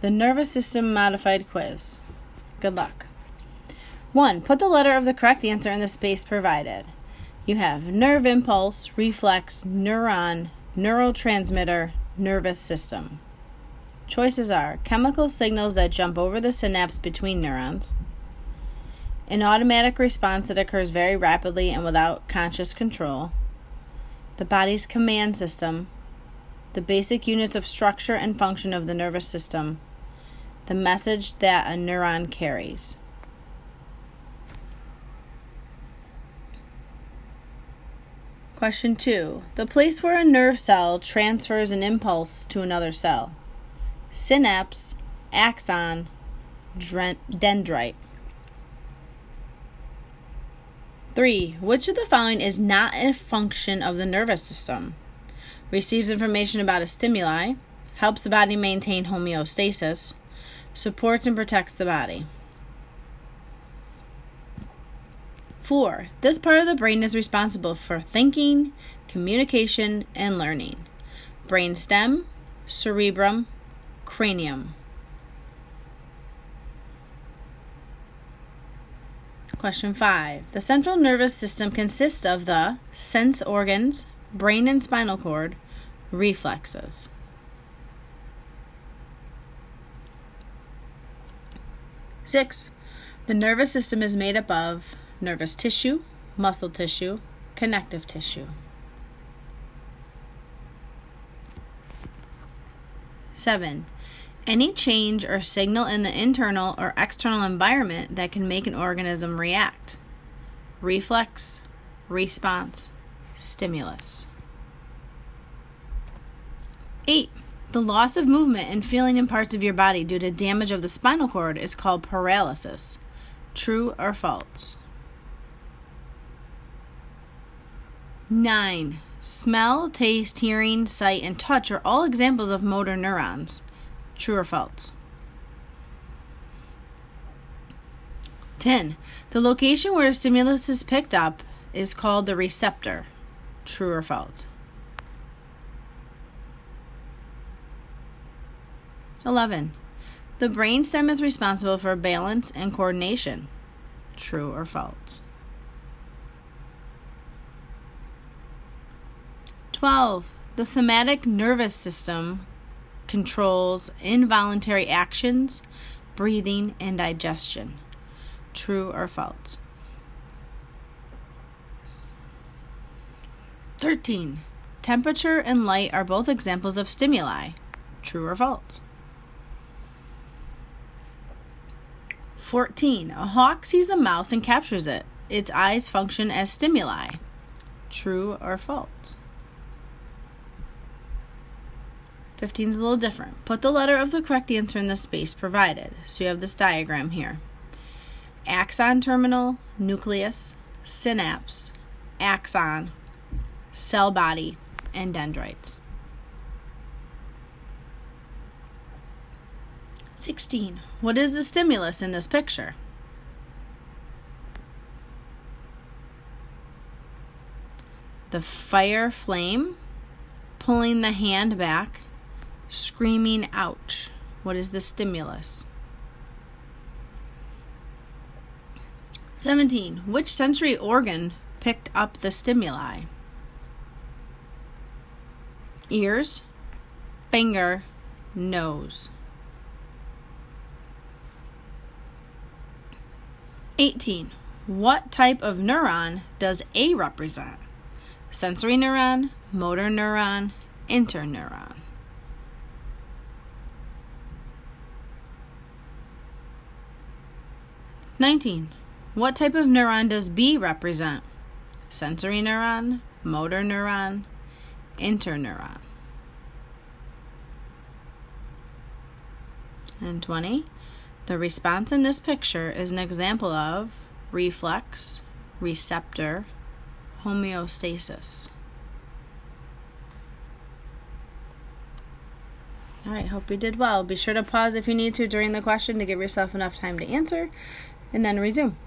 The nervous system modified quiz. Good luck. 1. Put the letter of the correct answer in the space provided. You have nerve impulse, reflex, neuron, neurotransmitter, nervous system. Choices are chemical signals that jump over the synapse between neurons, an automatic response that occurs very rapidly and without conscious control, the body's command system, the basic units of structure and function of the nervous system, the message that a neuron carries. Question 2. The place where a nerve cell transfers an impulse to another cell. Synapse, axon, dendrite. 3. Which of the following is not a function of the nervous system? Receives information about a stimuli, helps the body maintain homeostasis, supports and protects the body. 4. This part of the brain is responsible for thinking, communication, and learning. Brain stem, cerebrum, cranium. Question 5. The central nervous system consists of the sense organs, brain and spinal cord, reflexes. Six, the nervous system is made up of nervous tissue, muscle tissue, connective tissue. Seven, any change or signal in the internal or external environment that can make an organism react. Reflex, response, stimulus. 8. The loss of movement and feeling in parts of your body due to damage of the spinal cord is called paralysis. True or false? 9. Smell, taste, hearing, sight, and touch are all examples of motor neurons. True or false? 10. The location where a stimulus is picked up is called the receptor. True or false? 11. The brainstem is responsible for balance and coordination. True or false? 12. The somatic nervous system controls involuntary actions, breathing, and digestion. True or false? 13. Temperature and light are both examples of stimuli. True or false? 14. A hawk sees a mouse and captures it. Its eyes function as stimuli. True or false? 15 is a little different. Put the letter of the correct answer in the space provided. So you have this diagram here axon terminal, nucleus, synapse, axon, cell body, and dendrites. 16. What is the stimulus in this picture? The fire flame, pulling the hand back, Screaming, ouch. What is the stimulus? 17. Which sensory organ picked up the stimuli? Ears, finger, nose. 18. What type of neuron does A represent? Sensory neuron, motor neuron, interneuron. 19. What type of neuron does B represent? Sensory neuron, motor neuron, interneuron. And 20. The response in this picture is an example of reflex, receptor, homeostasis. All right, hope you did well. Be sure to pause if you need to during the question to give yourself enough time to answer and then resume.